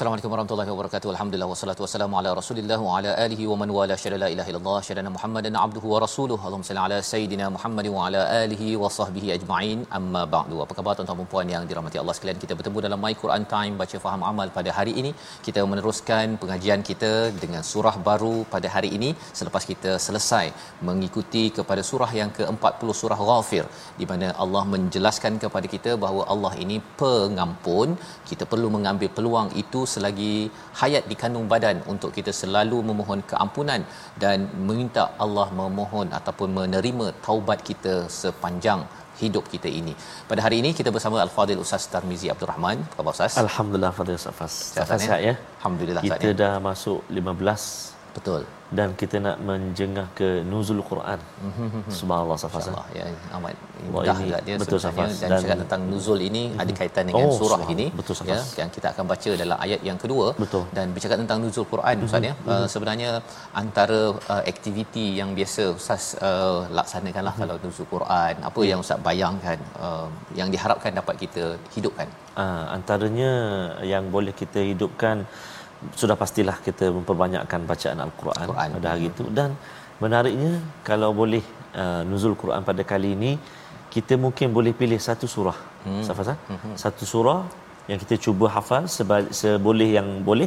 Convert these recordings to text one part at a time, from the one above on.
Assalamualaikum warahmatullahi wabarakatuh. Alhamdulillah wassalatu wassalamu ala Rasulillah wa ala alihi wa man wala syada la ilaha illallah syadana Muhammadan abduhu wa rasuluhu. Allahumma salli ala sayidina Muhammad wa ala alihi wa sahbihi ajma'in. Amma ba'du. Apa khabar tuan-tuan dan puan yang dirahmati Allah sekalian? Kita bertemu dalam My Quran Time baca faham amal pada hari ini. Kita meneruskan pengajian kita dengan surah baru pada hari ini selepas kita selesai mengikuti kepada surah yang ke-40 surah Ghafir di mana Allah menjelaskan kepada kita bahawa Allah ini pengampun. Kita perlu mengambil peluang itu selagi hayat di kandung badan untuk kita selalu memohon keampunan dan meminta Allah memohon ataupun menerima taubat kita sepanjang hidup kita ini. Pada hari ini kita bersama Al-Fadil Ustaz Tarmizi Abdul Rahman. Apa khabar Ustaz? Alhamdulillah Fadil Safas. Sihat, ya. Alhamdulillah Kita Ustaz. dah masuk 15 Betul. dan kita nak menjengah ke nuzul Quran. Subhanallah Safas. InsyaAllah ya amat mudah ini juga dia betul, sebenarnya. Dan, Dan- cakap tentang nuzul ini ada kaitan dengan Oh, surah ini Betul, ya. Yang kita akan baca dalam ayat yang kedua. Betul. dan bercakap tentang nuzul Quran Ustaz ya. Uh, sebenarnya antara uh, aktiviti yang biasa Ustaz uh, laksanakanlah kalau nuzul Quran apa yang Ustaz bayangkan uh, yang diharapkan dapat kita hidupkan? Ah, antaranya yang boleh kita hidupkan sudah pastilah kita memperbanyakkan bacaan al-Quran Quran. pada hari itu dan menariknya kalau boleh uh, nuzul Quran pada kali ini kita mungkin boleh pilih satu surah. Hmm. Safas hmm. Satu surah yang kita cuba hafal seba- seboleh yang boleh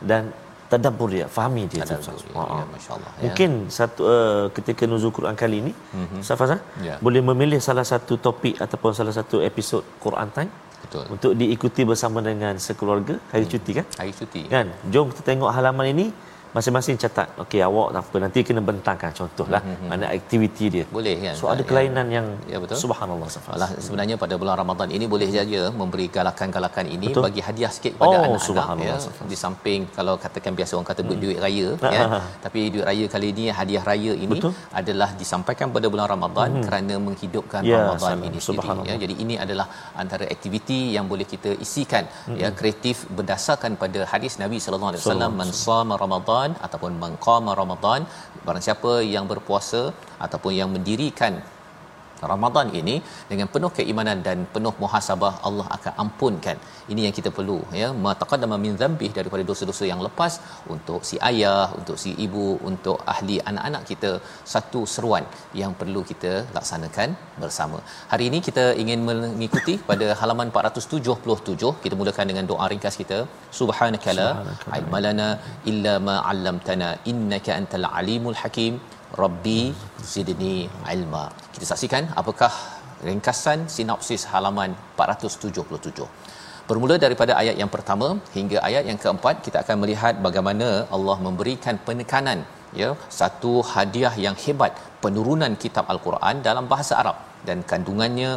dan tadabbur dia, fahami dia tu. Tadabbur, ya, Ha. ya, masya-Allah, ya. Mungkin satu uh, ketika nuzul Quran kali ini mm-hmm. Safas Ya. boleh memilih salah satu topik ataupun salah satu episod Quran Time betul. Untuk diikuti bersama dengan sekeluarga hari cuti kan? Hari cuti. Kan? Jom kita tengok halaman ini masing-masing catat okey awak tak apa nanti kena bentangkan contohlah mana aktiviti dia. Boleh kan so ada Ya. kelainan yang Ya, betul. subhanallah Alah, sebenarnya pada bulan Ramadan ini boleh saja memberi galakan-galakan ini Betul. bagi hadiah sikit kepada Oh, anak-anak ya. di samping kalau katakan biasa orang kata duit raya ya. Tapi duit raya kali ini hadiah raya ini Betul. adalah disampaikan pada bulan Ramadan kerana menghidupkan Ya, Ramadan salam. ini sendiri ya. Jadi ini adalah antara aktiviti yang boleh kita isikan ya. Kreatif berdasarkan pada hadis Nabi sallallahu alaihi wasallam man sama Ramadan ataupun man qama Ramadan barang siapa yang berpuasa ataupun yang mendirikan Ramadan ini dengan penuh keimanan dan penuh muhasabah Allah akan ampunkan. Ini yang kita perlu ya. Ma taqaddama min dzambih daripada dosa-dosa yang lepas untuk si ayah, untuk si ibu, untuk ahli anak-anak kita satu seruan yang perlu kita laksanakan bersama. Hari ini kita ingin mengikuti pada halaman 477. Kita mulakan dengan doa ringkas kita. Subhanakala ilmalana illa ma 'allamtana innaka antal alimul hakim. Rabbi zidni ilma. Kita saksikan apakah ringkasan sinopsis halaman 477. Bermula daripada ayat yang pertama hingga ayat yang keempat kita akan melihat bagaimana Allah memberikan penekanan ya satu hadiah yang hebat penurunan kitab al-Quran dalam bahasa Arab dan kandungannya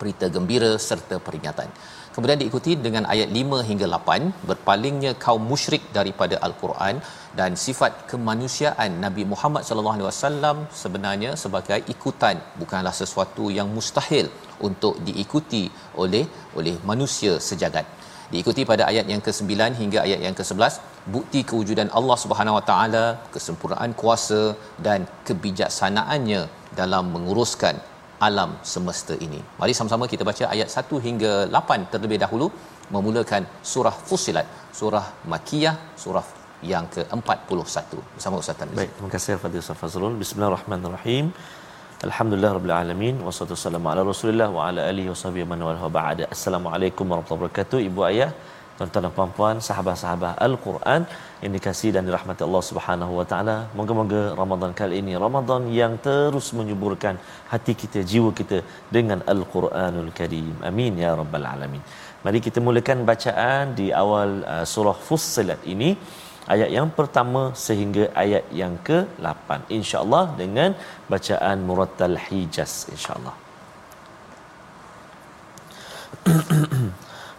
berita gembira serta peringatan. Kemudian diikuti dengan ayat 5 hingga 8 berpalingnya kaum musyrik daripada al-Quran dan sifat kemanusiaan Nabi Muhammad sallallahu alaihi wasallam sebenarnya sebagai ikutan bukanlah sesuatu yang mustahil untuk diikuti oleh oleh manusia sejagat. Diikuti pada ayat yang ke-9 hingga ayat yang ke-11 bukti kewujudan Allah Subhanahu Wa Taala, kesempurnaan kuasa dan kebijaksanaannya dalam menguruskan alam semesta ini. Mari sama-sama kita baca ayat 1 hingga 8 terlebih dahulu memulakan surah Fussilat, surah Makkiyah, surah yang ke-41 bersama Ustaz Tan. Baik, terima kasih Fadil Ustaz Fazrul. Bismillahirrahmanirrahim. Alhamdulillah rabbil alamin wassalatu wassalamu ala Rasulillah wa ala alihi wasahbihi man wala ba'da. Assalamualaikum warahmatullahi wabarakatuh. Ibu ayah, tuan-tuan dan puan-puan sahabat-sahabat Al-Quran yang dikasihi dan dirahmati Allah Subhanahu wa taala. Moga-moga Ramadan kali ini Ramadan yang terus menyuburkan hati kita, jiwa kita dengan Al-Quranul Karim. Amin ya rabbal alamin. Mari kita mulakan bacaan di awal uh, surah Fussilat ini ayat yang pertama sehingga ayat yang ke-8 insya-Allah dengan bacaan murattal hijaz insya-Allah.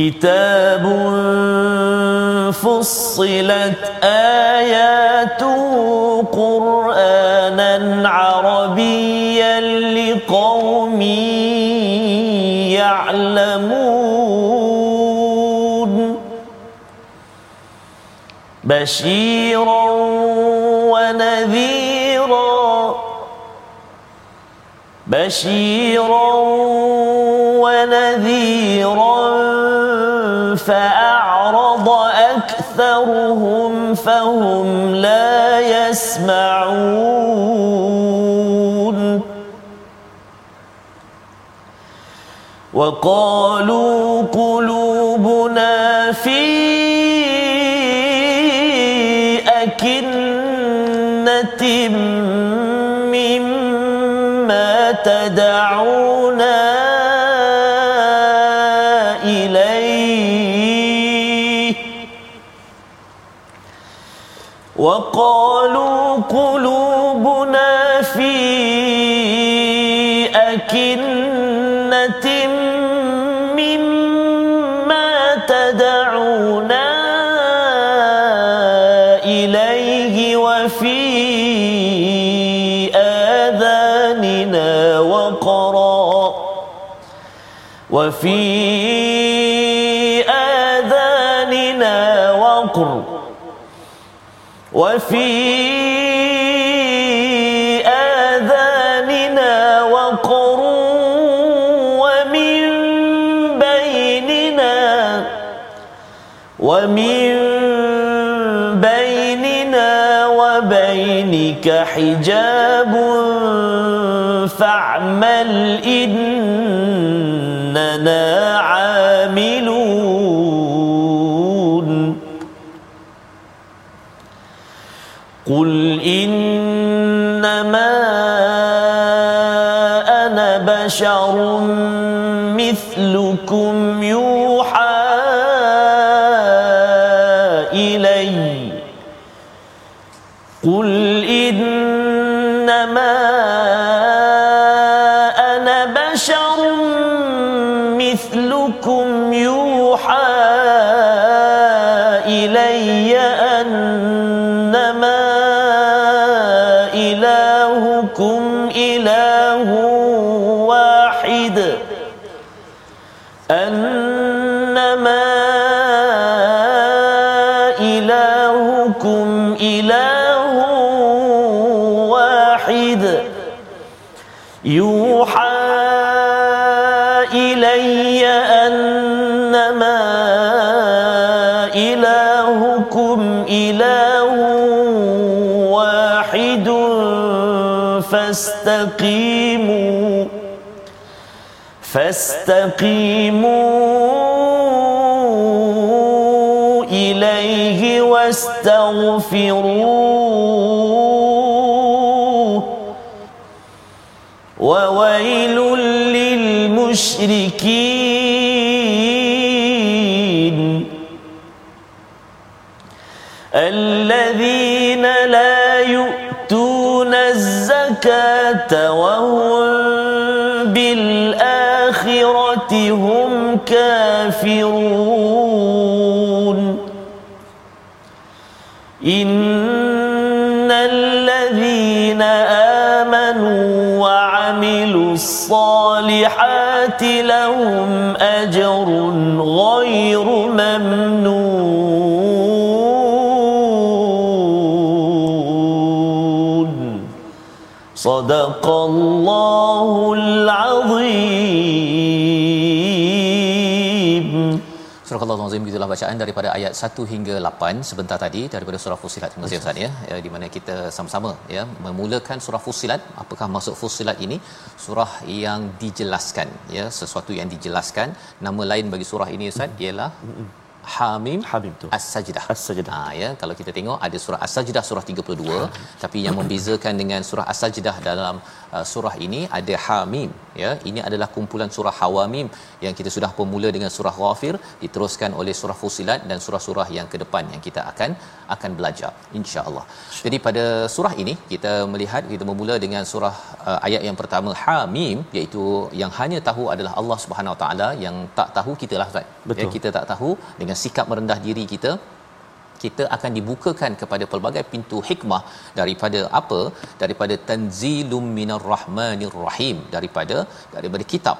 كتاب فصلت آياته قرآنا عربيا لقوم يعلمون بشيرا ونذيرا بشيرا ونذيرا أكثرهم فهم لا يسمعون. وقالوا قلوبنا في أكنة مما تدعونا وفي آذاننا وقر. وفي آذاننا وقر. ومن بيننا ومن بيننا وبينك حجاب. فاعمل إننا قل إنما أنا بشر مثلكم يوحى إلي. قل فاستقيموا فاستقيموا إليه واستغفروه. وويل للمشركين الزكاة وهم بالآخرة هم كافرون إن الذين آمنوا وعملوا الصالحات لهم أجر غير صدق الله العظيم Surah Allah Azim gitulah bacaan daripada ayat 1 hingga 8 sebentar tadi daripada surah Fussilat. Terima kasih Ustaz ya. ya di mana kita sama-sama ya memulakan surah Fussilat. Apakah maksud Fussilat ini? Surah yang dijelaskan ya, sesuatu yang dijelaskan. Nama lain bagi surah ini Ustaz ialah Hamim Hamim tu. As-Sajdah. As-Sajdah. Ha ya, kalau kita tengok ada surah As-Sajdah surah 32, tapi yang membezakan dengan surah As-Sajdah dalam uh, surah ini ada Hamim ya. Ini adalah kumpulan surah Hawamim yang kita sudah pemula dengan surah Ghafir diteruskan oleh surah Fusilat dan surah-surah yang ke depan yang kita akan akan belajar insya-Allah. Jadi pada surah ini kita melihat kita memula dengan surah uh, ayat yang pertama Hamim iaitu yang hanya tahu adalah Allah Subhanahu Wa Taala yang tak tahu kita lah Ustaz. Betul. Ya, kita tak tahu dengan sikap merendah diri kita kita akan dibukakan kepada pelbagai pintu hikmah daripada apa? Daripada tanzilum minar rahmanir rahim daripada daripada kitab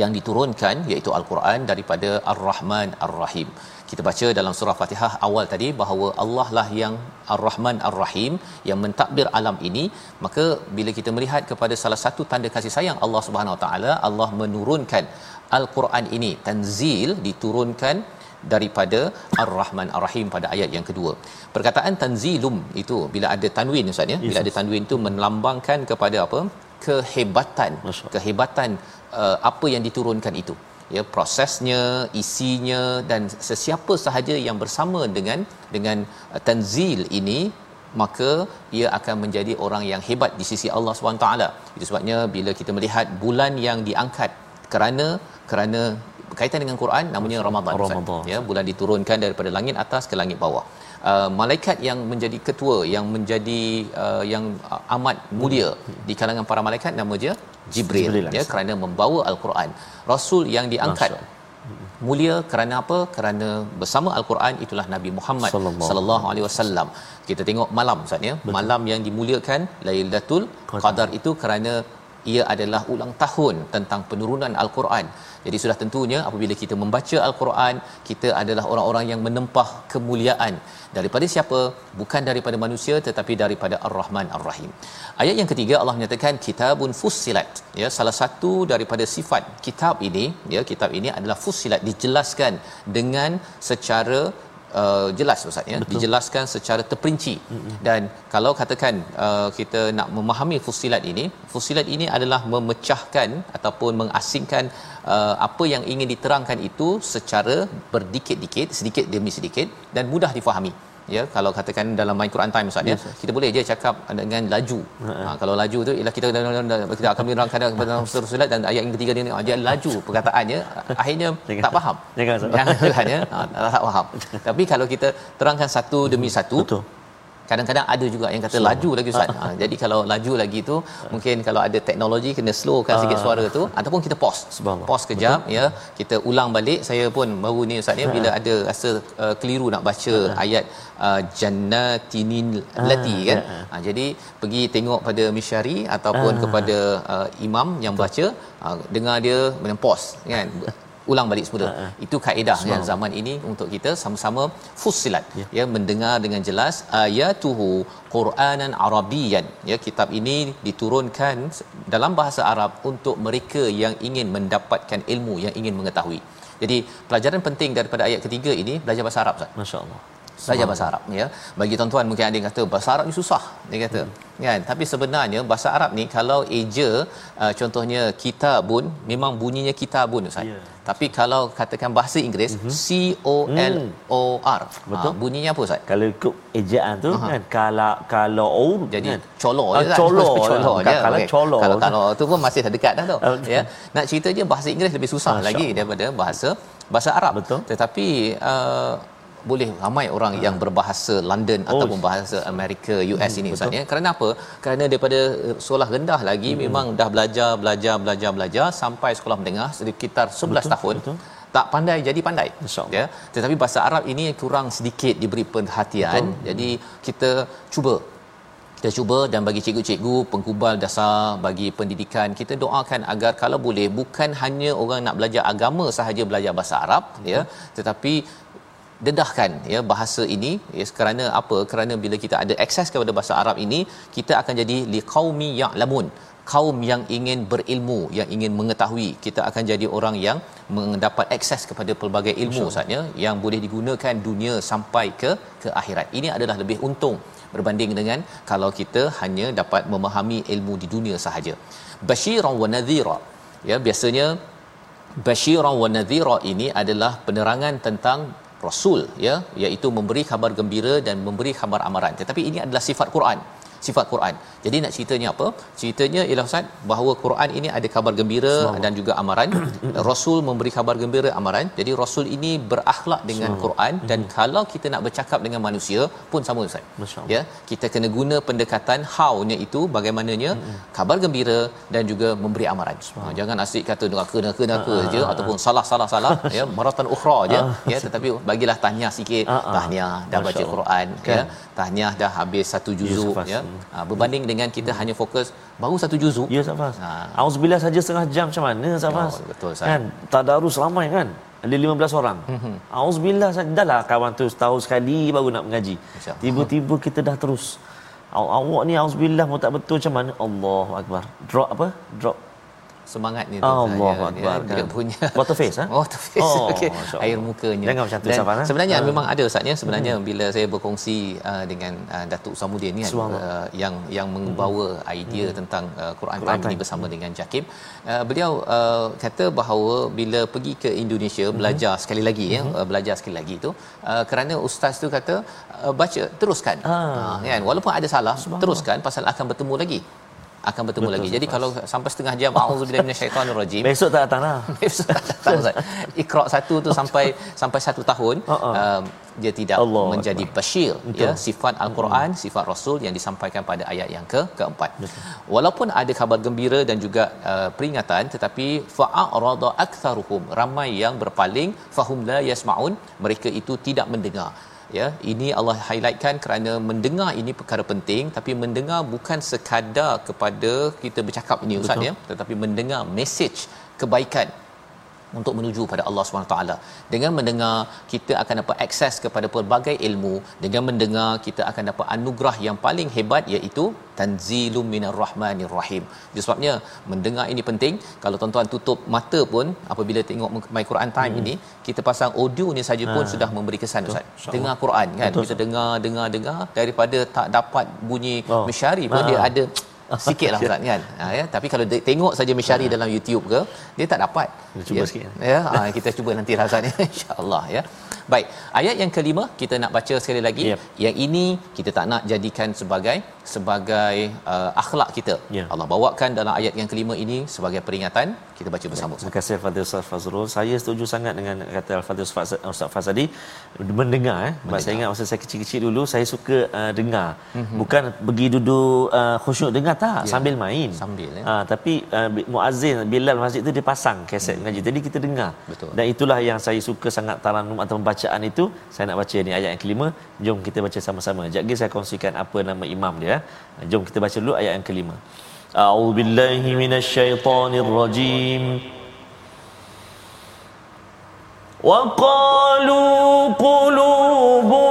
yang diturunkan iaitu al-Quran daripada Ar-Rahman Ar-Rahim. Kita baca dalam surah Fatihah awal tadi bahawa Allah lah yang Ar-Rahman Ar-Rahim yang mentadbir alam ini, maka bila kita melihat kepada salah satu tanda kasih sayang Allah Subhanahu Wa Taala, Allah menurunkan Al-Quran ini. Tanzil diturunkan daripada Ar-Rahman Ar-Rahim pada ayat yang kedua. Perkataan tanzilum itu bila ada tanwin Ustaz ya, bila ada tanwin itu melambangkan kepada apa? kehebatan, kehebatan uh, apa yang diturunkan itu. Ya prosesnya, isinya dan sesiapa sahaja yang bersama dengan dengan uh, tanzil ini maka ia akan menjadi orang yang hebat di sisi Allah SWT. Itu sebabnya bila kita melihat bulan yang diangkat kerana kerana berkaitan dengan Quran namanya Ramadan. Ramadan. Ya, bulan diturunkan daripada langit atas ke langit bawah. Uh, malaikat yang menjadi ketua yang menjadi uh, yang uh, amat mulia di kalangan para malaikat nama dia Jibril, Jibril, ya kerana membawa al-Quran. Rasul yang diangkat Masya mulia kerana apa? Kerana bersama al-Quran itulah Nabi Muhammad Sallallahu alaihi wasallam. Kita tengok malam Ustaz ya. Malam yang dimuliakan Lailatul. Qadar itu kerana ia adalah ulang tahun tentang penurunan al-Quran. Jadi sudah tentunya apabila kita membaca al-Quran, kita adalah orang-orang yang menempah kemuliaan daripada siapa? Bukan daripada manusia tetapi daripada Ar-Rahman Ar-Rahim. Ayat yang ketiga Allah menyatakan kitabun fussilat. Ya, salah satu daripada sifat kitab ini, ya, kitab ini adalah fussilat dijelaskan dengan secara uh, jelas Ustaz ya Betul. dijelaskan secara terperinci mm-hmm. dan kalau katakan uh, kita nak memahami fusilat ini fusilat ini adalah memecahkan ataupun mengasingkan uh, apa yang ingin diterangkan itu secara berdikit-dikit sedikit demi sedikit dan mudah difahami ya kalau katakan dalam my Quran time Ustaz ya Yes, kita boleh je cakap dengan laju. Ha, kalau laju tu ialah kita kita akan menerangkan dalam fusilat dan ayat yang ketiga ni ah, dia laju perkataannya akhirnya Jangan. tak faham. Jangan, jangan ya. Ha, tak, tak faham. Tapi kalau kita terangkan satu demi satu Betul. Kadang-kadang ada juga yang kata laju lagi ustaz. Ha, jadi kalau laju lagi tu mungkin kalau ada teknologi kena slowkan sikit Ah. suara tu ataupun kita pause. Pause kejap ya. Kita ulang balik. Saya pun baru ni ustaz ya Ah. bila ada rasa uh, keliru nak baca ayat uh, jannatinil lati Ah, kan? Ah. ha, jadi pergi tengok pada misyari ataupun Ah. kepada uh, imam yang baca uh, dengar dia pause kan ulang balik semula. Ah, ah. Itu kaedah yang zaman ini untuk kita sama-sama fussilat Ya. ya mendengar dengan jelas ayatuhu Quranan Arabian. Ya kitab ini diturunkan dalam bahasa Arab untuk mereka yang ingin mendapatkan ilmu, yang ingin mengetahui. Jadi pelajaran penting daripada ayat ketiga ini belajar bahasa Arab Ustaz Masya-Allah. belajar bahasa Arab ya bagi tuan-tuan mungkin ada yang kata bahasa Arab ni susah dia kata hmm. Kan tapi sebenarnya bahasa Arab ni kalau eja uh, contohnya kitabun memang bunyinya kitabun ustaz Ya. tapi kalau katakan bahasa Inggeris Mhm. C O L O R Betul. Ha, bunyinya apa ustaz Kalau ikut ejaan tu kan kalau kalau jadi kan? colo Ah, je kan? colo colo lah. je Kalau Okey. colo kalau kan? kalau tu pun masih dah dekat dah tu Ah, betul. ya nak cerita je bahasa Inggeris lebih susah Masya lagi daripada bahasa bahasa Arab Betul. tetapi uh, boleh ramai orang yang berbahasa London Oh. ataupun bahasa Amerika US ini Ustaz ya kerana apa kerana daripada uh, sekolah rendah lagi Hmm. memang dah belajar belajar belajar belajar sampai sekolah menengah sekitar 11 Betul, tahun betul. tak pandai jadi pandai Masya Allah. ya tetapi bahasa Arab ini kurang sedikit diberi perhatian Betul. jadi kita cuba kita cuba dan bagi cikgu-cikgu pengkubal dasar bagi pendidikan kita doakan agar kalau boleh bukan hanya orang nak belajar agama sahaja belajar bahasa Arab Betul. ya tetapi dedahkan ya bahasa ini ya kerana apa? Kerana bila kita ada akses kepada bahasa Arab ini kita akan jadi liqaumi ya'lamun kaum yang ingin berilmu yang ingin mengetahui. Kita akan jadi orang yang mendapat akses kepada pelbagai ilmu saatnya yang boleh digunakan dunia sampai ke ke akhirat. Ini adalah lebih untung berbanding dengan kalau kita hanya dapat memahami ilmu di dunia sahaja. Basyiran wa nadhira ya biasanya basyiran wa nadhira ini adalah penerangan tentang rasul ya iaitu memberi khabar gembira dan memberi khabar amaran. Tetapi ini adalah sifat Quran sifat Quran. Jadi nak ceritanya apa? Ceritanya ialah Ustaz bahawa Quran ini ada kabar gembira Semua. dan juga amaran. Rasul memberi kabar gembira amaran. Jadi Rasul ini berakhlak dengan Semua. Quran dan mm-hmm. kalau kita nak bercakap dengan manusia pun sama Ustaz. Ya, kita kena guna pendekatan how-nya itu bagaimananya mm-hmm. kabar gembira dan juga memberi amaran. Ha, jangan asyik kata neraka neraka neraka uh, je uh, ataupun salah salah salah ya maratan ukhra je ya tetapi bagilah tahniah sikit tahniah dah baca Quran kan? ya tahniah dah habis satu juzuk ya Ha, berbanding dengan kita hanya fokus baru satu juzuk. Ya Safas. Ha. Auzubillah saja setengah jam macam mana Safas? Oh, betul Safas. Kan tadarus ramai kan? Ada 15 orang. Hmm. Auzubillah saja dah lah kawan tu setahun sekali baru nak mengaji. Tiba-tiba kita dah terus. Awak ni auzubillah mau tak betul macam mana? Allahu akbar. Drop apa? Drop semangat ni tu Allah saya, Akbar dia, dia punya water face ha water face oh, okey air mukanya jangan macam tu Safan sebenarnya ha. memang ada saatnya sebenarnya hmm. bila saya berkongsi uh, dengan uh, Datuk Samudin ni uh, yang yang membawa hmm. idea hmm. tentang uh, Quran, Quran Time ini bersama hmm. dengan Jakim uh, beliau uh, kata bahawa bila pergi ke Indonesia hmm. belajar sekali lagi ya, hmm. ya uh, belajar sekali lagi tu uh, kerana ustaz tu kata uh, baca teruskan ah. uh, kan walaupun ada salah teruskan pasal akan bertemu lagi akan bertemu Betul, lagi. Jadi kalau sampai setengah jam auzubillahi minasyaitonirrajim. Besok tak datang lah. Besok tak datang Ustaz. Iqra satu tu sampai sampai satu tahun uh-uh. uh, dia tidak Allah menjadi basyir ya sifat al-Quran, hmm. sifat rasul yang disampaikan pada ayat yang ke keempat. Betul. Walaupun ada kabar gembira dan juga uh, peringatan tetapi fa'arada aktsaruhum ramai yang berpaling fahum la yasmaun mereka itu tidak mendengar ya ini Allah highlightkan kerana mendengar ini perkara penting tapi mendengar bukan sekadar kepada kita bercakap ini ustaz ya tetapi mendengar message kebaikan untuk menuju pada Allah SWT. Dengan mendengar, kita akan dapat akses kepada pelbagai ilmu. Dengan mendengar, kita akan dapat anugerah yang paling hebat iaitu Tanzilum Minar Rahmanir Rahim. Jadi sebabnya, mendengar ini penting. Kalau tuan-tuan tutup mata pun, apabila tengok My Quran Time hmm. ini, kita pasang audio ni saja pun ha. sudah memberi kesan Ustaz. Dengar Quran kan? Betul. Kita dengar, dengar, dengar. Daripada tak dapat bunyi oh. mesyari pun, ha. dia ada sikit lah Ustaz kan ha, ya? tapi kalau tengok saja Mishari ha. dalam YouTube ke dia tak dapat kita cuba ya? sikit ya ha, kita cuba nanti rasanya insyaAllah ya baik ayat yang kelima kita nak baca sekali lagi yep. yang ini kita tak nak jadikan sebagai sebagai uh, akhlak kita yeah. Allah bawakan dalam ayat yang kelima ini sebagai peringatan kita baca bersama. Terima kasih Fadil Ustaz Fazrul. Saya setuju sangat dengan kata Fadil Ustaz Faz tadi mendengar eh. Mendengar. Saya ingat masa saya kecil-kecil dulu saya suka uh, dengar. Mm-hmm. Bukan pergi duduk uh, khusyuk dengar tak yeah. sambil main. Sambil ya. Uh, tapi uh, muazzin Bilal masjid tu dia pasang kaset mm-hmm. ngaji. Jadi kita dengar. Betul. Dan itulah yang saya suka sangat taranum atau pembacaan itu. Saya nak baca ni ayat yang kelima. Jom kita baca sama-sama. Jadi saya kongsikan apa nama imam dia. Jom kita baca dulu ayat yang kelima. أعوذ بالله من الشيطان الرجيم وقالوا قلوبنا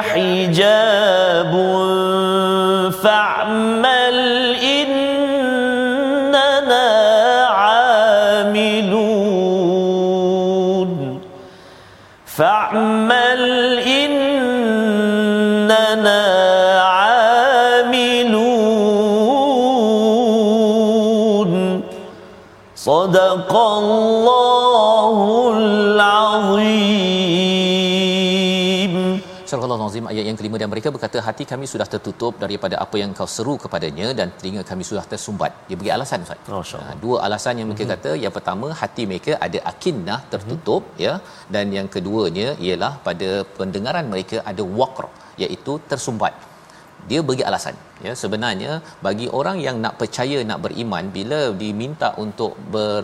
حجاب فاعمل إننا عاملون. فاعمل إننا عاملون. صدق الله Al-Azim ayat yang kelima dan mereka berkata hati kami sudah tertutup daripada apa yang kau seru kepadanya dan telinga kami sudah tersumbat. Dia bagi alasan Ustaz. Oh, dua alasan yang mereka mm-hmm. kata. Yang pertama hati mereka ada akinnah tertutup mm-hmm. ya dan yang keduanya ialah pada pendengaran mereka ada waqr iaitu tersumbat. Dia bagi alasan ya sebenarnya bagi orang yang nak percaya nak beriman bila diminta untuk ber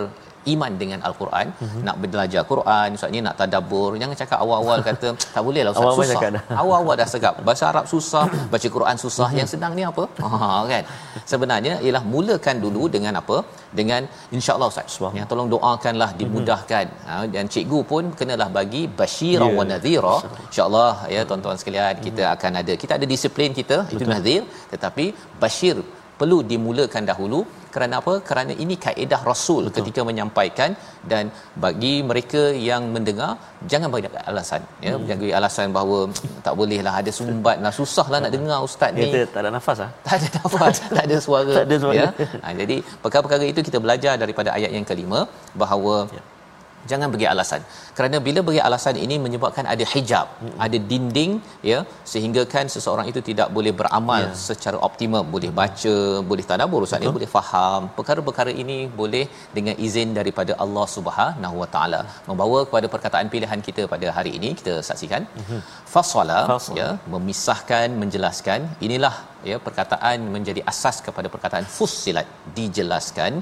iman dengan al-Quran mm-hmm. nak belajar Quran maksudnya nak tadabbur jangan cakap awal-awal kata tak boleh lah ustaz susah. awal-awal dah segap. Bahasa Arab susah baca Quran susah. Mm-hmm. yang senang ni apa? Ha kan? Sebenarnya ialah mulakan dulu dengan apa? Dengan insya-Allah ustaz. Yang tolong doakanlah mhm. dimudahkan. Ha, dan cikgu pun kenalah bagi basyira yeah. wa nadhira. insya-Allah ya tuan-tuan sekalian mm-hmm. kita akan ada. Kita ada disiplin kita Betul. itu nadhir. Tetapi basyir perlu dimulakan dahulu. Kerana apa? Kerana ini kaedah rasul Betul. ketika menyampaikan dan bagi mereka yang mendengar jangan bagi alasan ya. Hmm. jangan bagi alasan bahawa tak bolehlah ada sumbat lah susahlah nak dengar ustaz ni. Tak ada nafas ah tak ada nafas tak ada suara tak ada suara. ya. Ha, jadi perkara-perkara itu kita belajar daripada ayat yang kelima bahawa ya jangan bagi alasan. Kerana bila bagi alasan ini menyebabkan ada hijab hmm. ada dinding ya sehingga kan seseorang itu tidak boleh beramal yeah. secara optimum. Boleh baca boleh tadabbur ustaz ni boleh faham. Perkara-perkara ini boleh dengan izin daripada Allah Subhanahu Wa Taala membawa kepada perkataan pilihan kita pada hari ini. Kita saksikan. Hmm. fasala. ya memisahkan menjelaskan. Inilah ya perkataan menjadi asas kepada perkataan fussilat dijelaskan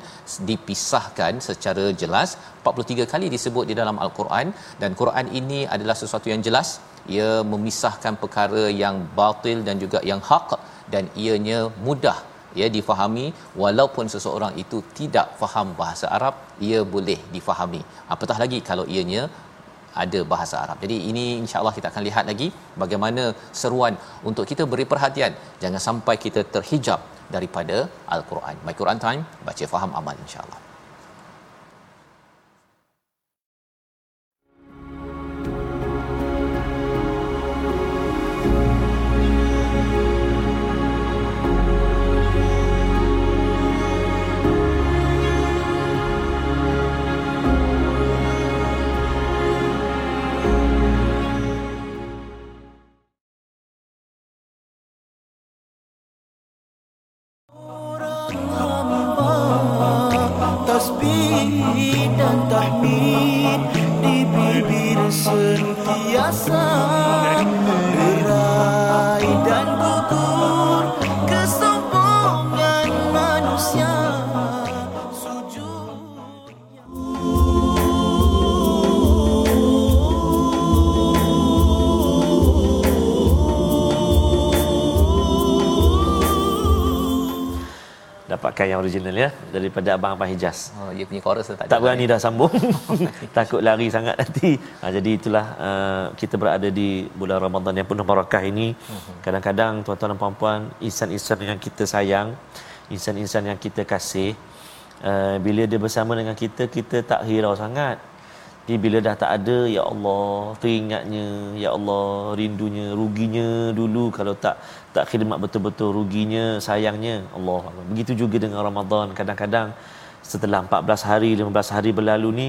dipisahkan secara jelas. 43 kali disebut di dalam al-Quran dan Quran ini adalah sesuatu yang jelas. Ia memisahkan perkara yang batil dan juga yang hak dan ianya mudah ya difahami. Walaupun seseorang itu tidak faham bahasa Arab ia boleh difahami. Apatah lagi kalau ianya ada bahasa Arab. Jadi ini insya-Allah kita akan lihat lagi bagaimana seruan untuk kita beri perhatian jangan sampai kita terhijab daripada al-Quran. My Quran Time baca faham amal insya-Allah. tasbih dan tahmid di bibir sentiasa. Pakai yang original ya daripada abang abang Hijaz. Oh, dia punya chorus tak, tak berani dah sambung. Takut lari sangat nanti. Ha, jadi itulah uh, kita berada di bulan Ramadan yang penuh barakah ini. Mhm. Kadang-kadang tuan-tuan dan puan-puan, insan-insan yang kita sayang, insan-insan yang kita kasih, uh, bila dia bersama dengan kita, kita tak hirau sangat. Jadi bila dah tak ada, ya Allah, teringatnya, ya Allah, rindunya, ruginya dulu kalau tak tak khidmat betul-betul, ruginya, sayangnya, Allah. Begitu juga dengan Ramadan. Kadang-kadang setelah 14 hari, 15 hari berlalu ni,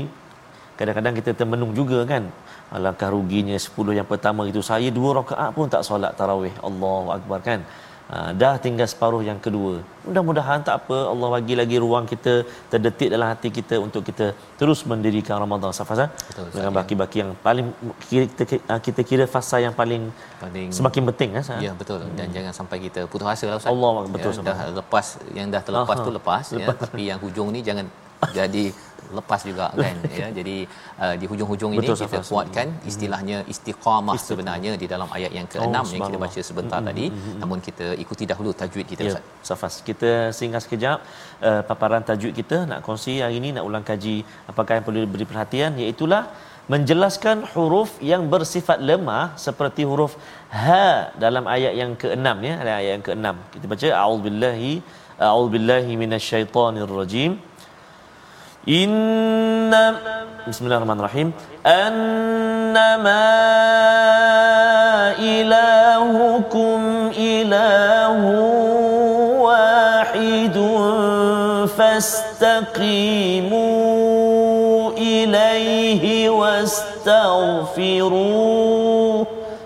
kadang-kadang kita termenung juga kan. Alangkah ruginya 10 yang pertama itu saya dua rakaat pun tak solat tarawih. Allahu akbar kan. Ha, dah tinggal separuh yang kedua. Mudah-mudahan tak apa Allah bagi lagi ruang kita terdetik dalam hati kita untuk kita terus mendirikan Ramadan Safazan dengan baki-baki yang paling kita, ha, kita kira fasa yang paling, paling semakin penting ya. Ya betul dan hmm. jangan sampai kita putus asa lah Ustaz. Allah betul ya, dah lepas yang dah terlepas Aha. tu lepas, lepas. Ya tapi yang hujung ni jangan jadi lepas juga kan ya. Jadi uh, di hujung-hujung ini Betul, kita kuatkan hmm. istilahnya istiqamah sebenarnya di dalam ayat yang ke-6 oh, yang kita baca sebentar hmm. tadi. hmm, namun kita ikuti dahulu tajwid kita ya, Safas kita singgah sekejap uh, paparan tajwid kita nak kongsi hari ini nak ulang kaji. Apakah yang perlu diberi perhatian? Iaitu menjelaskan huruf yang bersifat lemah seperti huruf ha dalam ayat yang ke-6 ya. Ayat yang ke-6 kita baca a'udzubillahi a'udzubillahi minasyaitonirrajim Inna Bismillahirrahmanirrahim. Annama ilahukum ilahu wahidun fastaqimu ilaihi wastaghfiruh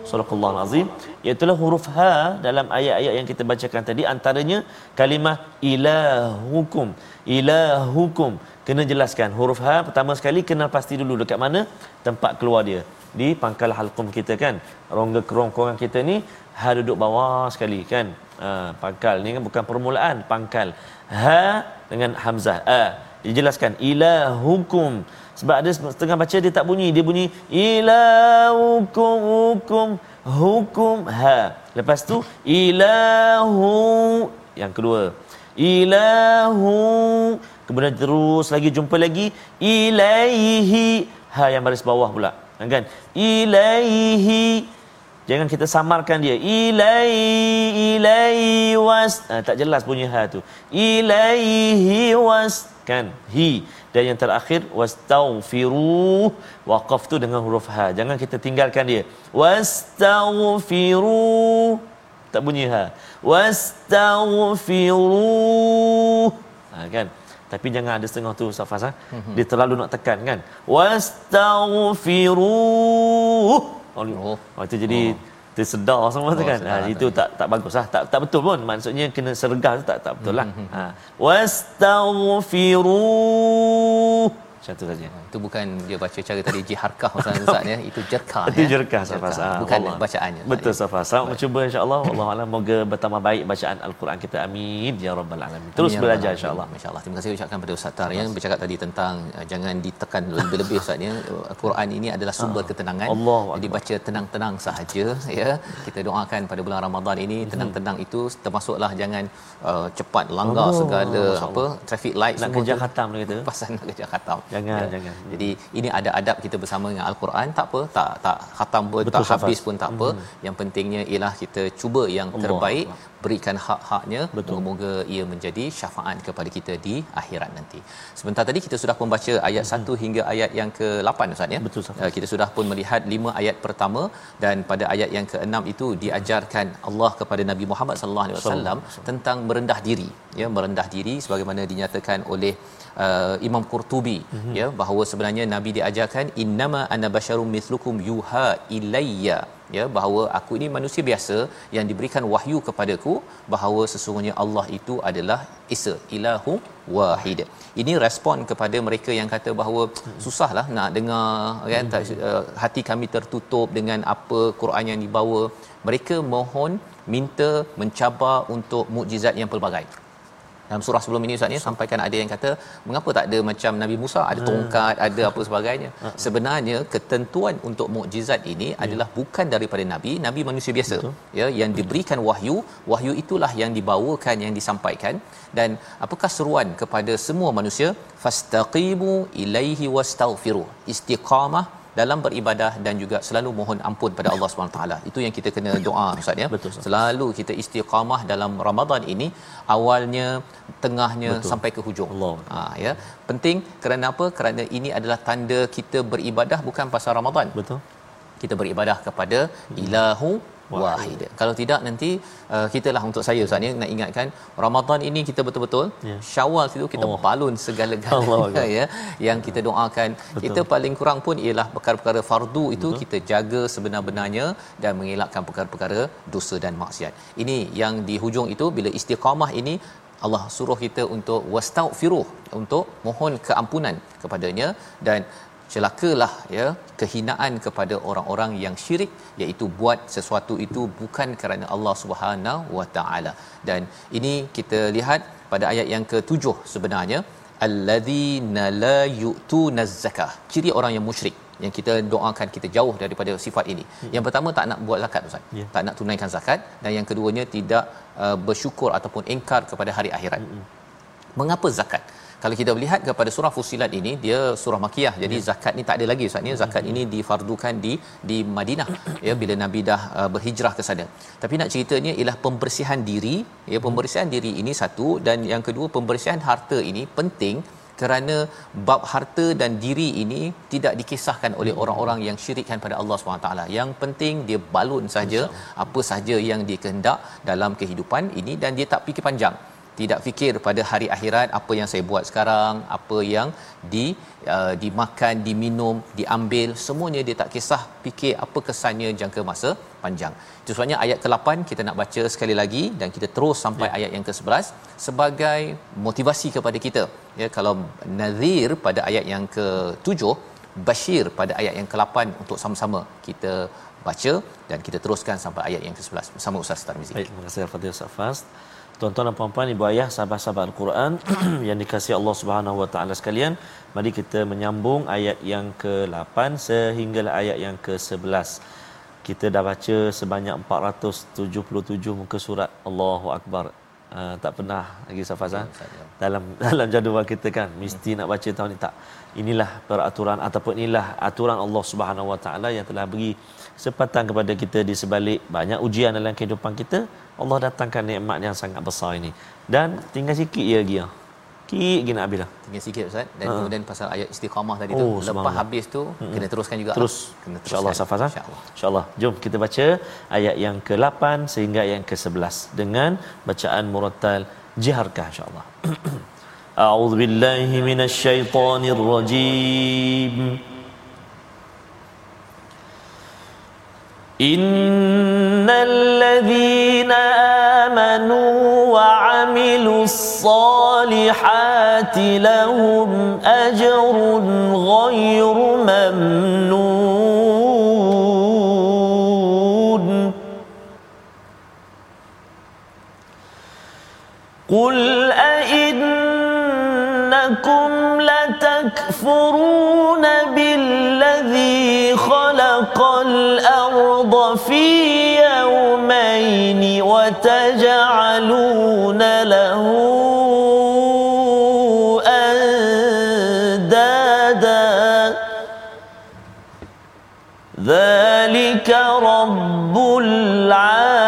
Surah Azim. Iaitulah huruf Ha dalam ayat-ayat yang kita bacakan tadi. Antaranya kalimah ilahukum. Ilahukum Kena jelaskan huruf Ha pertama sekali kenal pasti dulu dekat mana? Tempat keluar dia. Di pangkal halqum kita kan? Rongga kerongkongan kita ni Ha duduk bawah sekali kan? Ha, Pangkal ni kan bukan permulaan Pangkal. Ha dengan Hamzah. A Dijelaskan ilahukum. Sebab ada setengah baca dia tak bunyi. Dia bunyi ilahukum hukum hukum ha lepas tu ilahu yang kedua. Ilahu kemudian terus lagi jumpa lagi. Ilaihi. Ha yang baris bawah pula. Kan? Ilaihi. Jangan kita samarkan dia. Ilai ilai was. Ha, tak jelas bunyi ha tu. Ilaihi was. Kan? Hi. Dan yang terakhir wastaghfiru waqaf tu dengan huruf ha. Jangan kita tinggalkan dia. Wastaghfiru tak bunyi ha. Wastaghfiru ha kan tapi jangan ada setengah tu safas ha mm-hmm. dia terlalu nak tekan kan wastaghfiru oh, oh. oh itu jadi oh tersedar semua tu oh, kan. Ha, itu tak tak bagus lah. Tak tak betul pun. Maksudnya kena sergah tu tak tak betul lah. Hmm, hmm, hmm. Ha. Wastaghfiru macam tu saja. Itu bukan dia baca cara tadi jiharkah Ustaz Ustaz ya. Itu jerkah Itu ya. jerkah Safas. Bukan Allah. bacaannya. Betul Safas. Selamat mencuba insya-Allah. Allah alam moga bertambah baik bacaan al-Quran kita. Amin ya rabbal alamin. Terus ya belajar insya-Allah. Masya-Allah. Terima kasih ucapkan pada Ustaz Tar yang bercakap tadi tentang uh, jangan ditekan lebih-lebih Ustaz ya. Al-Quran ini adalah sumber ah. ketenangan. Allah Jadi baca tenang-tenang sahaja ya. Kita doakan pada bulan Ramadan ini mhm. tenang-tenang itu termasuklah jangan uh, cepat langgar oh, segala apa traffic light nak kerja khatam gitu. Pasal nak kerja khatam. Jangan ya. jangan. Jadi ini ada adab kita bersama dengan al-Quran tak apa tak tak khatam pun Betul, tak safas. habis pun tak apa hmm. yang pentingnya ialah kita cuba yang Allah terbaik Allah. Berikan hak-haknya semoga ia menjadi syafaat kepada kita di akhirat nanti. Sebentar tadi kita sudah membaca ayat hmm. 1 hingga ayat yang ke-8 Ustaz ya. Betul Uh, kita sudah pun melihat 5 ayat pertama dan pada ayat yang ke-6 itu diajarkan Allah kepada Nabi Muhammad sallallahu alaihi wasallam tentang merendah diri ya merendah diri sebagaimana dinyatakan oleh uh, Imam Qurtubi mm-hmm. ya bahawa sebenarnya nabi diajarkan innama ana basyarum mithlukum yuha ilayya ya bahawa aku ini manusia biasa yang diberikan wahyu kepadaku bahawa sesungguhnya Allah itu adalah Isa ilahu wahid. Ini respon kepada mereka yang kata bahawa susahlah nak dengar kan mm-hmm. uh, hati kami tertutup dengan apa Quran yang dibawa. Mereka mohon minta mencabar untuk mukjizat yang pelbagai dalam surah sebelum ini Ustaz ni sampaikan ada yang kata mengapa tak ada macam Nabi Musa ada hmm. tongkat hmm. ada apa sebagainya hmm. sebenarnya ketentuan untuk mukjizat ini hmm. adalah bukan daripada nabi nabi manusia biasa Betul. ya yang diberikan wahyu wahyu itulah yang dibawakan yang disampaikan dan apakah seruan kepada semua manusia fastaqimu ilaihi wastaghfiru istiqamah dalam beribadah dan juga selalu mohon ampun pada Allah Subhanahu taala. Itu yang kita kena doa Ustaz ya. Betul, selalu kita istiqamah dalam Ramadan ini awalnya, tengahnya Betul. sampai ke hujung. Allah. Ha ya. Penting kerana apa? Kerana ini adalah tanda kita beribadah bukan pasal Ramadan. Betul. Kita beribadah kepada Ilahu wahid. Kalau tidak nanti uh, kita lah untuk saya Ustaz ni nak ingatkan Ramadan ini kita betul-betul yeah. Syawal itu kita oh. balun segala-galanya ya yang kita doakan. Betul. Kita paling kurang pun ialah perkara-perkara fardu itu betul. kita jaga sebenar-benarnya dan mengelakkan perkara-perkara dosa dan maksiat. Ini yang di hujung itu bila istiqamah ini Allah suruh kita untuk wastaghfiruh untuk mohon keampunan kepadanya dan celakalah ya kehinaan kepada orang-orang yang syirik iaitu buat sesuatu itu bukan kerana Allah Subhanahu wa taala dan ini kita lihat pada ayat yang ke-7 sebenarnya alladzina la yu'tuna zakah ciri orang yang musyrik yang kita doakan kita jauh daripada sifat ini. Hmm. Yang pertama tak nak buat zakat Ustaz. Yeah. Tak nak tunaikan zakat dan yang keduanya tidak uh, bersyukur ataupun engkar kepada hari akhirat. Hmm. Mengapa zakat? Kalau kita melihat kepada surah Fusilat ini dia surah makiyah. Jadi ya. zakat ni tak ada lagi ustaz ni zakat ini difardukan di di Madinah ya bila nabi dah uh, berhijrah ke sana. Tapi nak ceritanya ialah pembersihan diri ya pembersihan diri ini satu. Dan yang kedua pembersihan harta ini penting kerana bab harta dan diri ini tidak dikisahkan oleh orang-orang yang syirikkan pada Allah SWT. Yang penting dia balun saja apa saja yang dikehendak dalam kehidupan ini dan dia tak fikir panjang tidak fikir pada hari akhirat apa yang saya buat sekarang apa yang di uh, dimakan diminum diambil semuanya dia tak kisah fikir apa kesannya jangka masa panjang itu sebabnya ayat ke-8 kita nak baca sekali lagi dan kita terus sampai ya. ayat yang ke-11 sebagai motivasi kepada kita ya kalau nazir pada ayat yang ke-7 Bashir pada ayat yang ke-8 untuk sama-sama kita baca dan kita teruskan sampai ayat yang ke-11 bersama Ustaz Tarmizi. Baik, terima kasih Al-Fatihah Ustaz Fas. Tuan-tuan dan puan-puan, ibu ayah, sahabat-sahabat Al-Quran yang dikasihi Allah Subhanahu Wa Taala sekalian, mari kita menyambung ayat yang ke-8 sehinggalah ayat yang ke-11. Kita dah baca sebanyak 477 muka surat Allahu Akbar. Uh, tak pernah lagi Safazan ya, ya. dalam dalam jadual kita kan mesti nak baca tahun ni tak inilah peraturan ataupun inilah aturan Allah Subhanahu Wa Taala yang telah beri sepatan kepada kita di sebalik banyak ujian dalam kehidupan kita Allah datangkan nikmat yang sangat besar ini. Dan tinggal sikit lagi ah sikit habis dah. Tinggal sikit ustaz. Dan ha. kemudian pasal ayat istiqamah tadi oh, tu lepas habis tu hmm. kena teruskan juga. Terus. Kena teruskan. Insyaallah safaz insyaallah. Insyaallah. Jom kita baca ayat yang ke-8 sehingga yang ke-11 dengan bacaan murattal jiharkah insyaallah. A'udzu billahi minasyaitonir rajim إن الذين آمنوا وعملوا الصالحات لهم أجر غير ممنون قل أئنكم لتكفرون يومين وتجعلون له أندادا. ذلك رب العالمين.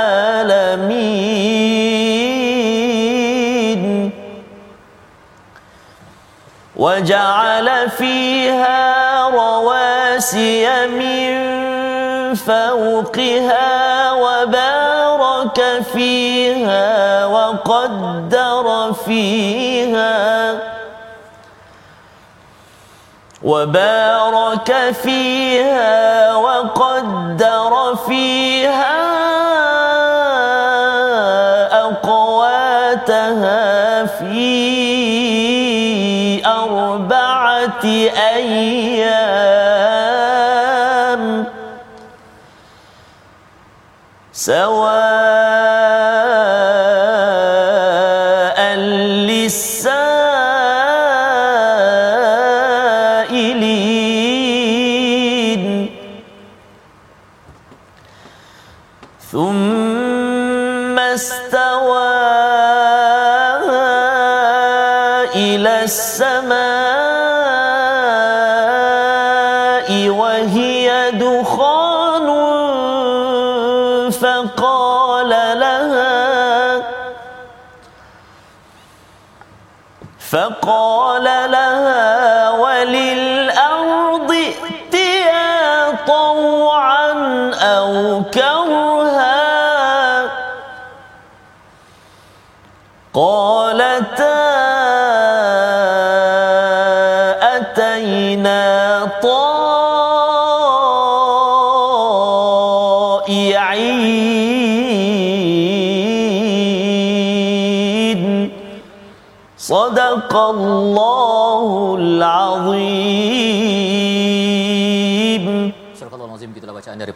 وجعل فيها رواسي من فوقها وبارك فيها وقدر فيها وبارك فيها وقدر فيها أقواتها في أربعة أيام. سواء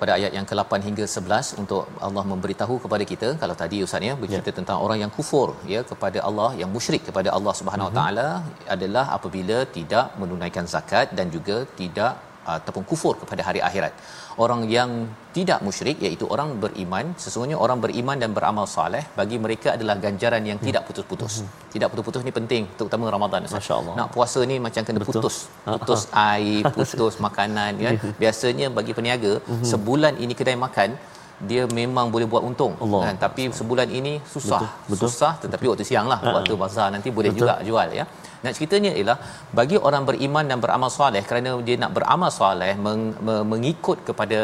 daripada ayat yang ke-8 hingga 11 untuk Allah memberitahu kepada kita kalau tadi ustaz ya bercerita ya. tentang orang yang kufur ya kepada Allah yang musyrik kepada Allah Subhanahu Wa Taala adalah apabila tidak menunaikan zakat dan juga tidak ataupun kufur kepada hari akhirat. Orang yang tidak musyrik iaitu orang beriman, sesungguhnya orang beriman dan beramal soleh bagi mereka adalah ganjaran yang hmm. tidak putus-putus. Hmm. Tidak putus-putus ni penting terutama Ramadan. Nak puasa ni macam kena Betul. putus. Putus air, putus makanan kan. Biasanya bagi peniaga hmm. sebulan ini kedai makan dia memang boleh buat untung Allah. kan tapi sebulan ini susah Betul, betul. susah tetapi waktu siang lah Ha-ha. waktu bazar nanti boleh Betul. juga jual ya nak ceritanya ialah bagi orang beriman dan beramal soleh kerana dia nak beramal soleh meng, me, mengikut kepada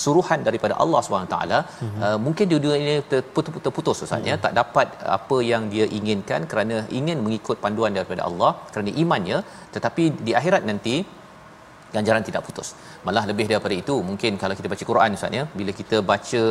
suruhan daripada Allah SWT mm-hmm. uh, mungkin dia dunia ini terputus, terputus Ustaz ya tak dapat apa yang dia inginkan kerana ingin mengikut panduan daripada Allah kerana imannya tetapi di akhirat nanti ganjaran tidak putus. Malah lebih daripada itu, mungkin kalau kita baca Quran Ustaz ya, bila kita baca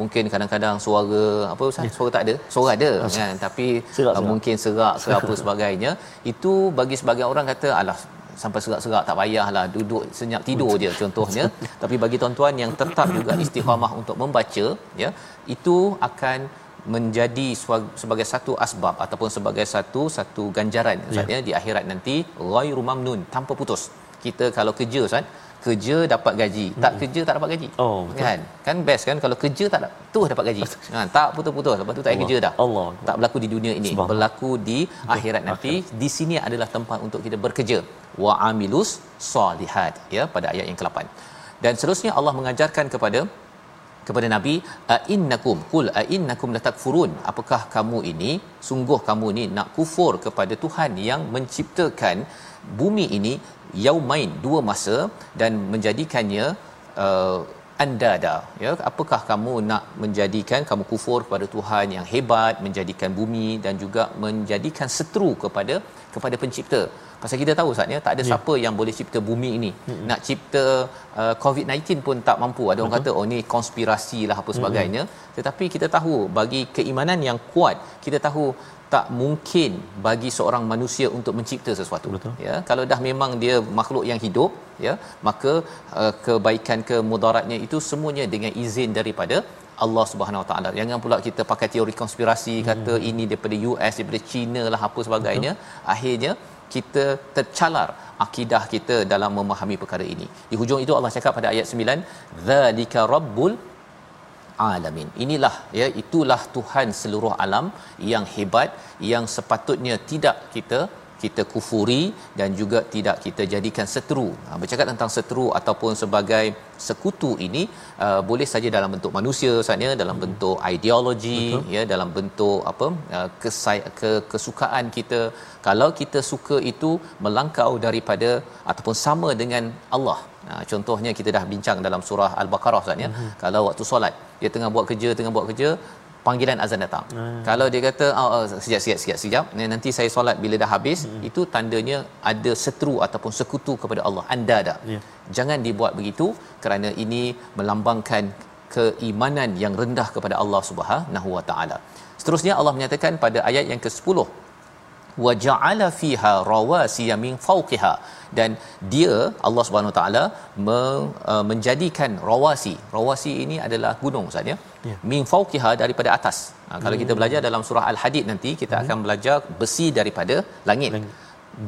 mungkin kadang-kadang suara apa Ustaz? Suara tak ada. Suara ada kan, tapi Serak, uh, serak. mungkin serak ke apa sebagainya. Itu bagi sebagian orang kata alah sampai serak-serak tak payahlah duduk senyap tidur je contohnya tapi bagi tuan-tuan yang tetap juga istiqamah untuk membaca ya itu akan menjadi sebagai satu asbab ataupun sebagai satu satu ganjaran Ustaz ya di akhirat nanti ghairu mamnun tanpa putus kita kalau kerja Ustaz kerja dapat gaji tak kerja tak dapat gaji. Oh, betul. kan kan best kan kalau kerja tak terus dapat gaji. Ha, tak putus-putus lepas tu tak Allah. kerja dah. Allah. tak berlaku di dunia ini. Subhanallah. berlaku di akhirat nanti. Di sini adalah tempat untuk kita bekerja. Wa amilus solihat ya pada ayat yang ke-8 dan seterusnya Allah mengajarkan kepada kepada nabi a innakum qul a innakum latakfurun. Apakah kamu ini sungguh kamu ni nak kufur kepada Tuhan yang menciptakan bumi ini yaumain dua masa dan menjadikannya uh, andada ya apakah kamu nak menjadikan kamu kufur kepada Tuhan yang hebat menjadikan bumi dan juga menjadikan seteru kepada kepada pencipta pasal kita tahu saatnya tak ada Ya. siapa yang boleh cipta bumi ini mm-hmm. nak cipta uh, covid-19 pun tak mampu ada orang kata oh ni konspirasi lah apa sebagainya mm-hmm. tetapi kita tahu bagi keimanan yang kuat kita tahu tak mungkin bagi seorang manusia untuk mencipta sesuatu Betul. ya kalau dah memang dia makhluk yang hidup ya maka uh, kebaikan ke mudaratnya itu semuanya dengan izin daripada Allah Subhanahu Wa Taala. Jangan pula kita pakai teori konspirasi kata Hmm. ini daripada US, daripada China lah apa sebagainya. Akhirnya kita tercalar akidah kita dalam memahami perkara ini. Di hujung itu Allah cakap pada ayat 9, "Dzalika rabbul alamin. Inilah ya itulah Tuhan seluruh alam yang hebat yang sepatutnya tidak kita kita kufuri dan juga tidak kita jadikan seteru. Ha, bercakap tentang seteru ataupun sebagai sekutu ini uh, boleh saja dalam bentuk manusia sebenarnya dalam bentuk ideologi Betul. ya dalam bentuk apa uh, kesay, ke, kesukaan kita kalau kita suka itu melangkau daripada ataupun sama dengan Allah. Ha, contohnya kita dah bincang dalam surah Al-Baqarah Ustaz ya. Mm-hmm. Kalau waktu solat dia tengah buat kerja tengah buat kerja panggilan azan datang. Hmm. Kalau dia kata oh, oh sekejap sekejap sekejap sekejap nanti saya solat bila dah habis hmm. itu tandanya ada seteru ataupun sekutu kepada Allah. Anda dah. Ya. Jangan dibuat begitu kerana ini melambangkan keimanan yang rendah kepada Allah Subhanahu Wa Taala. Seterusnya Allah menyatakan pada ayat yang ke-10 wa ja'ala fiha rawasiya min fawqiha dan dia Allah Subhanahu Wa Taala uh, menjadikan rawasi. Rawasi ini adalah gunung Ustaz ya? Ya. min fawqiha daripada atas. Ha, kalau kita belajar dalam surah al-hadid nanti kita akan belajar besi daripada langit, Langit.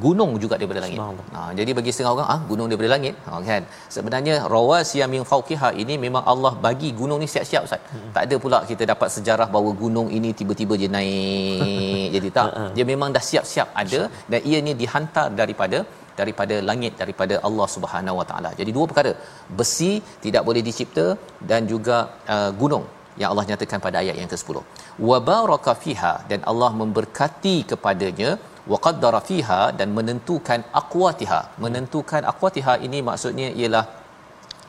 Gunung juga daripada langit. Ha, jadi bagi setengah orang ah gunung daripada langit ha, kan. Sebenarnya rawasiya min fawqiha ini memang Allah bagi gunung ni siap-siap Ustaz. Hmm. Tak ada pula kita dapat sejarah bahawa gunung ini tiba-tiba je naik. jadi tak. Dia memang dah siap-siap ada dan ianya dihantar daripada daripada langit daripada Allah Subhanahu Wa Taala. Jadi dua perkara. Besi tidak boleh dicipta dan juga uh, gunung yang Allah nyatakan pada ayat yang ke-10. Wa baraka fiha dan Allah memberkati kepadanya wa qaddara fiha dan menentukan aqwatiha. Menentukan aqwatiha ini maksudnya ialah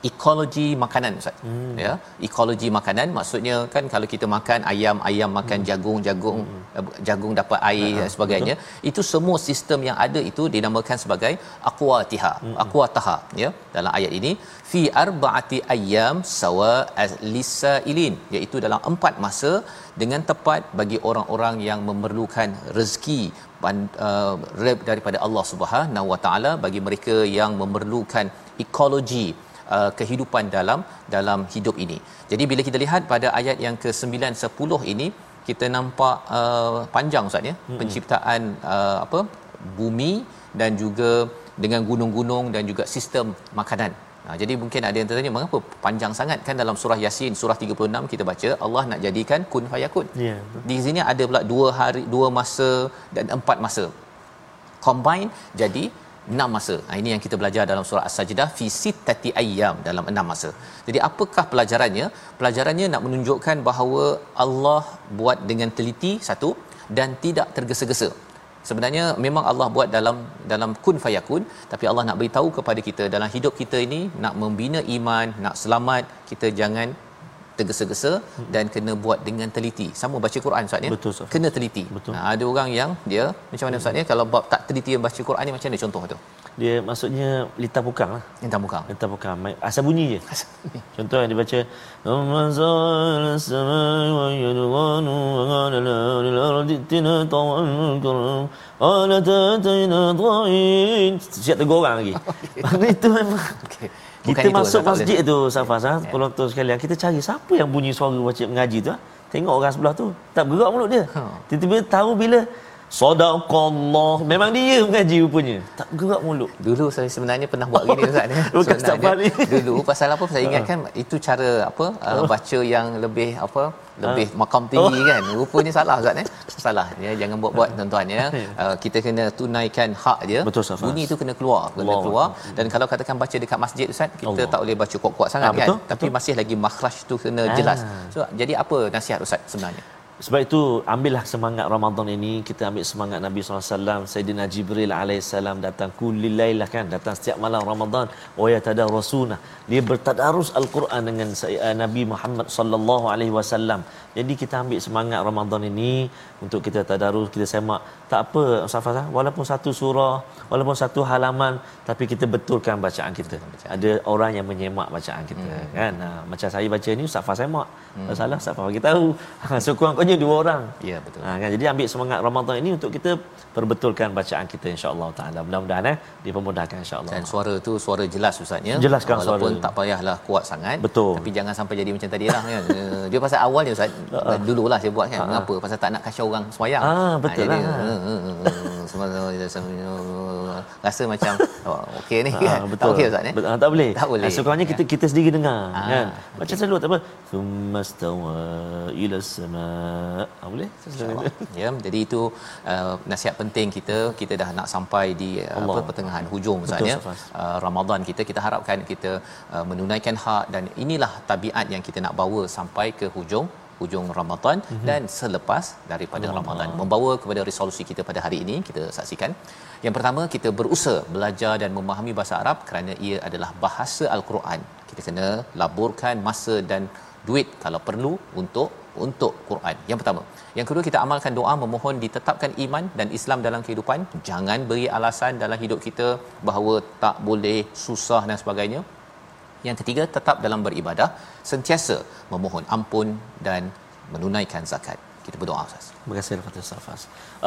ekologi makanan Ustaz. Hmm. Ya, ekologi makanan maksudnya kan kalau kita makan ayam, ayam makan hmm. jagung, jagung hmm. Jagung dapat air dan sebagainya. Betul. Itu semua sistem yang ada itu dinamakan sebagai aqwatiha, hmm. aqwataha ya dalam ayat ini fi arba'ati ayyam sawa lisailin iaitu dalam empat masa dengan tepat bagi orang-orang yang memerlukan rezeki uh, daripada Allah Subhanahu Wa Taala bagi mereka yang memerlukan ekologi uh, kehidupan dalam dalam hidup ini. Jadi bila kita lihat pada ayat yang ke-9 10 ini kita nampak uh, panjang Ustaz ya hmm. penciptaan uh, apa bumi dan juga dengan gunung-gunung dan juga sistem makanan. Ha, jadi mungkin ada yang tertanya mengapa panjang sangat kan dalam surah Yasin surah 36 kita baca Allah nak jadikan kun fayakun. Ya. Di sini ada pula dua hari dua masa dan empat masa. Combine jadi enam masa. Ha, ini yang kita belajar dalam surah As-Sajdah fi sittati ayyam dalam enam masa. Jadi apakah pelajarannya? Pelajarannya nak menunjukkan bahawa Allah buat dengan teliti satu dan tidak tergesa-gesa. Sebenarnya memang Allah buat dalam dalam kun fayakun tapi Allah nak beritahu kepada kita dalam hidup kita ini nak membina iman, nak selamat, kita jangan tergesa-gesa hmm. dan kena buat dengan teliti. Sama baca Quran Ustaz ya. Betul, Ustaz. Kena teliti. Betul. Nah, ada orang yang dia macam mana Ustaz ya kalau bab tak teliti baca Quran ni macam mana contoh tu? Dia maksudnya litar bukang lah. Yang tak buka. Litar bukang. Asal bunyi je. Contoh yang dia baca Ramazan as-samai wa yadghanu wa qala la lil-ardi tina tawan karam qala tatayna dhain siap tegur orang lagi. Mana itu memang Kita itu, masuk masjid tu Safas ha? penonton sekalian kita cari siapa yang bunyi suara baca mengaji tu ha? tengok orang sebelah tu tak bergerak mulut dia Ha. tiba-tiba tahu bila sadaqallah memang dia mengaji rupanya tak bergerak mulut Dulu saya sebenarnya pernah buat gini Ustaz ya. Bukan setiap Sebenarnya. Dulu pasal apa saya ingatkan itu cara apa uh, baca yang lebih apa lebih makam tinggi kan. Rupanya salah Ustaz ya. Salah. Ya jangan buat-buat tuan-tuan ya. Uh, kita kena tunaikan hak dia. Betul, Safas. Bunyi itu kena keluar, kena Allah. keluar dan kalau katakan baca dekat masjid Ustaz, kita Allah. tak boleh baca kuat-kuat sangat Ah, kan. betul, Tapi masih lagi makhraj tu kena jelas. So jadi apa nasihat Ustaz sebenarnya? Sebab itu ambillah semangat Ramadan ini. Kita ambil semangat Nabi SAW Sayyidina Jibril AS datang. Kulilailah kan datang setiap malam Ramadan. Wa yatadarusuna dia bertadarus al-Quran dengan uh, Nabi Muhammad sallallahu alaihi wasallam jadi kita ambil semangat Ramadan ini untuk kita tadarus kita semak tak apa Ustaz Fazal walaupun satu surah walaupun satu halaman tapi kita betulkan bacaan kita ada orang yang menyemak bacaan kita hmm. kan ha, macam saya baca ni Ustaz Fazal semak hmm. salah Ustaz Fazal bagi tahu ha, so kurang-kurangnya dua orang Ya betul. Ha, kan? Jadi ambil semangat Ramadan ini untuk kita perbetulkan bacaan kita insya-Allah taala. Mudah-mudahan eh dipermudahkan insya-Allah. Dan suara tu suara jelas Ustaz ya. Jelaskan Walaupun suara. tak payahlah kuat sangat. Betul. Tapi jangan sampai jadi macam tadi lah kan. Dia pasal awalnya Ustaz. Dululah saya buat kan. Mengapa? Pasal tak nak kacau orang semayang. Ah, betul jadi, lah. eh, eh, eh, semua- Rasa macam oh, okey ni Ha, kan. Tak okey Ustaz. Bet- ah, tak boleh. Tak boleh. Ah, Sekurangnya kita kita sendiri dengar Ah, kan. Macam selalu tak apa. Thummastawa ila sama. Ah, boleh? Ya jadi itu uh, nasihat penting kita kita dah nak sampai di uh, apa pertengahan hujung Betul, Ustaz ya uh, Ramadan kita kita harapkan kita uh, menunaikan hak dan inilah tabiat yang kita nak bawa sampai ke hujung hujung Ramadan mm-hmm. dan selepas daripada Ramadan membawa kepada resolusi kita pada hari ini kita saksikan yang pertama kita berusaha belajar dan memahami bahasa Arab kerana ia adalah bahasa al-Quran kita kena laburkan masa dan duit kalau perlu untuk untuk Quran. Yang pertama. Yang kedua kita amalkan doa memohon ditetapkan iman dan Islam dalam kehidupan. Jangan beri alasan dalam hidup kita bahawa tak boleh, susah dan sebagainya. Yang ketiga tetap dalam beribadah, sentiasa memohon ampun dan menunaikan zakat. Kita berdoa Ustaz. Terima kasih Al-Fatih Safas.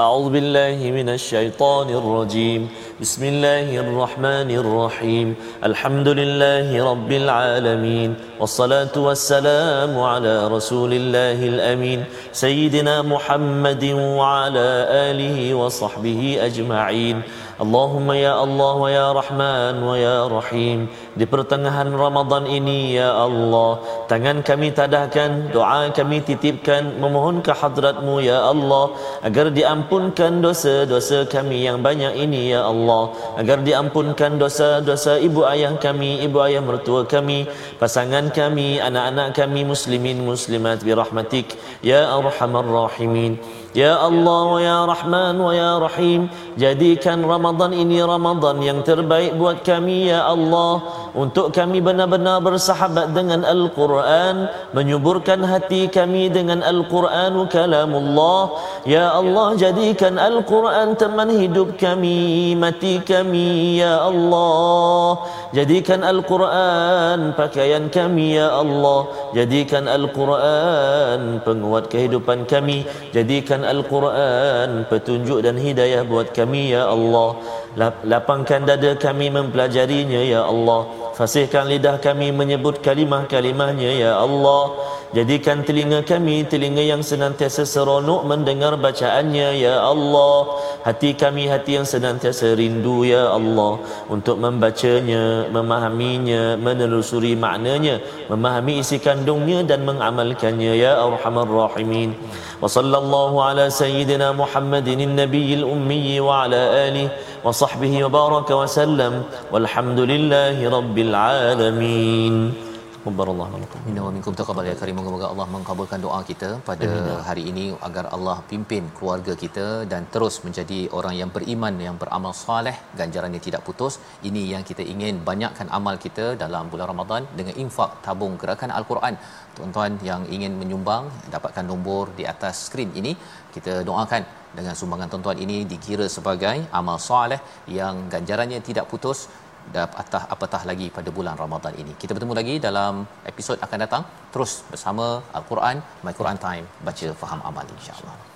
A'udzu billahi minasyaitonir rajim. Bismillahirrahmanirrahim. Alhamdulillahi rabbil alamin. Wassalatu wassalamu ala rasulillahil amin. Sayyidina Muhammadin wa ala alihi wa sahbihi ajma'in. Allahumma ya Allah wa ya Rahman wa ya Rahim. Di pertengahan Ramadan ini ya Allah tangan kami tadahkan doa kami titipkan memohon ke hadratmu ya Allah agar diampunkan dosa-dosa kami yang banyak ini ya Allah agar diampunkan dosa-dosa ibu ayah kami ibu ayah mertua kami pasangan kami anak-anak kami muslimin muslimat bi rahmatik ya arhamar rahimin Ya Allah ya Rahman wa ya Rahim Jadikan Ramadan ini Ramadan yang terbaik buat kami ya Allah. Untuk kami benar-benar bersahabat dengan Al-Quran Menyuburkan hati kami dengan Al-Quran kalamullah. Ya Allah jadikan Al-Quran teman hidup kami Mati kami ya Allah. Jadikan Al-Quran pakaian kami ya Allah. Jadikan Al-Quran penguat kehidupan kami. Jadikan Al-Quran petunjuk dan hidayah buat kami ya Allah. Lap- Lapangkan dada kami mempelajarinya ya Allah Fasihkan lidah kami menyebut kalimah-kalimahnya ya Allah. Jadikan telinga kami telinga yang senantiasa seronok mendengar bacaannya ya Allah. Hati kami hati yang senantiasa rindu ya Allah. Untuk membacanya memahaminya menelusuri maknanya memahami isi kandungnya dan mengamalkannya ya arhamar rahimin. Wa sallallahu ala sayyidina muhammadin nabiyil ummi wa ala alihi wa sahbihi wa baraka wa sallam walhamdulillahi Subhanallah Minna wa minkum taqabbal ya karim. Moga-moga Allah mengabulkan doa kita pada Amin. Hari ini agar Allah pimpin keluarga kita dan terus menjadi orang yang beriman yang beramal soleh ganjarannya tidak putus. Ini yang kita ingin banyakkan amal kita dalam bulan Ramadan dengan infak tabung gerakan Al-Quran. Tuan-tuan yang ingin menyumbang dapatkan nombor di atas skrin ini. Kita doakan dengan sumbangan tuan-tuan ini dikira sebagai amal soleh yang ganjarannya tidak putus apatah apatah lagi pada bulan Ramadan ini. Kita bertemu lagi dalam episod akan datang terus bersama Al-Quran My Quran Time baca faham amal insya-Allah.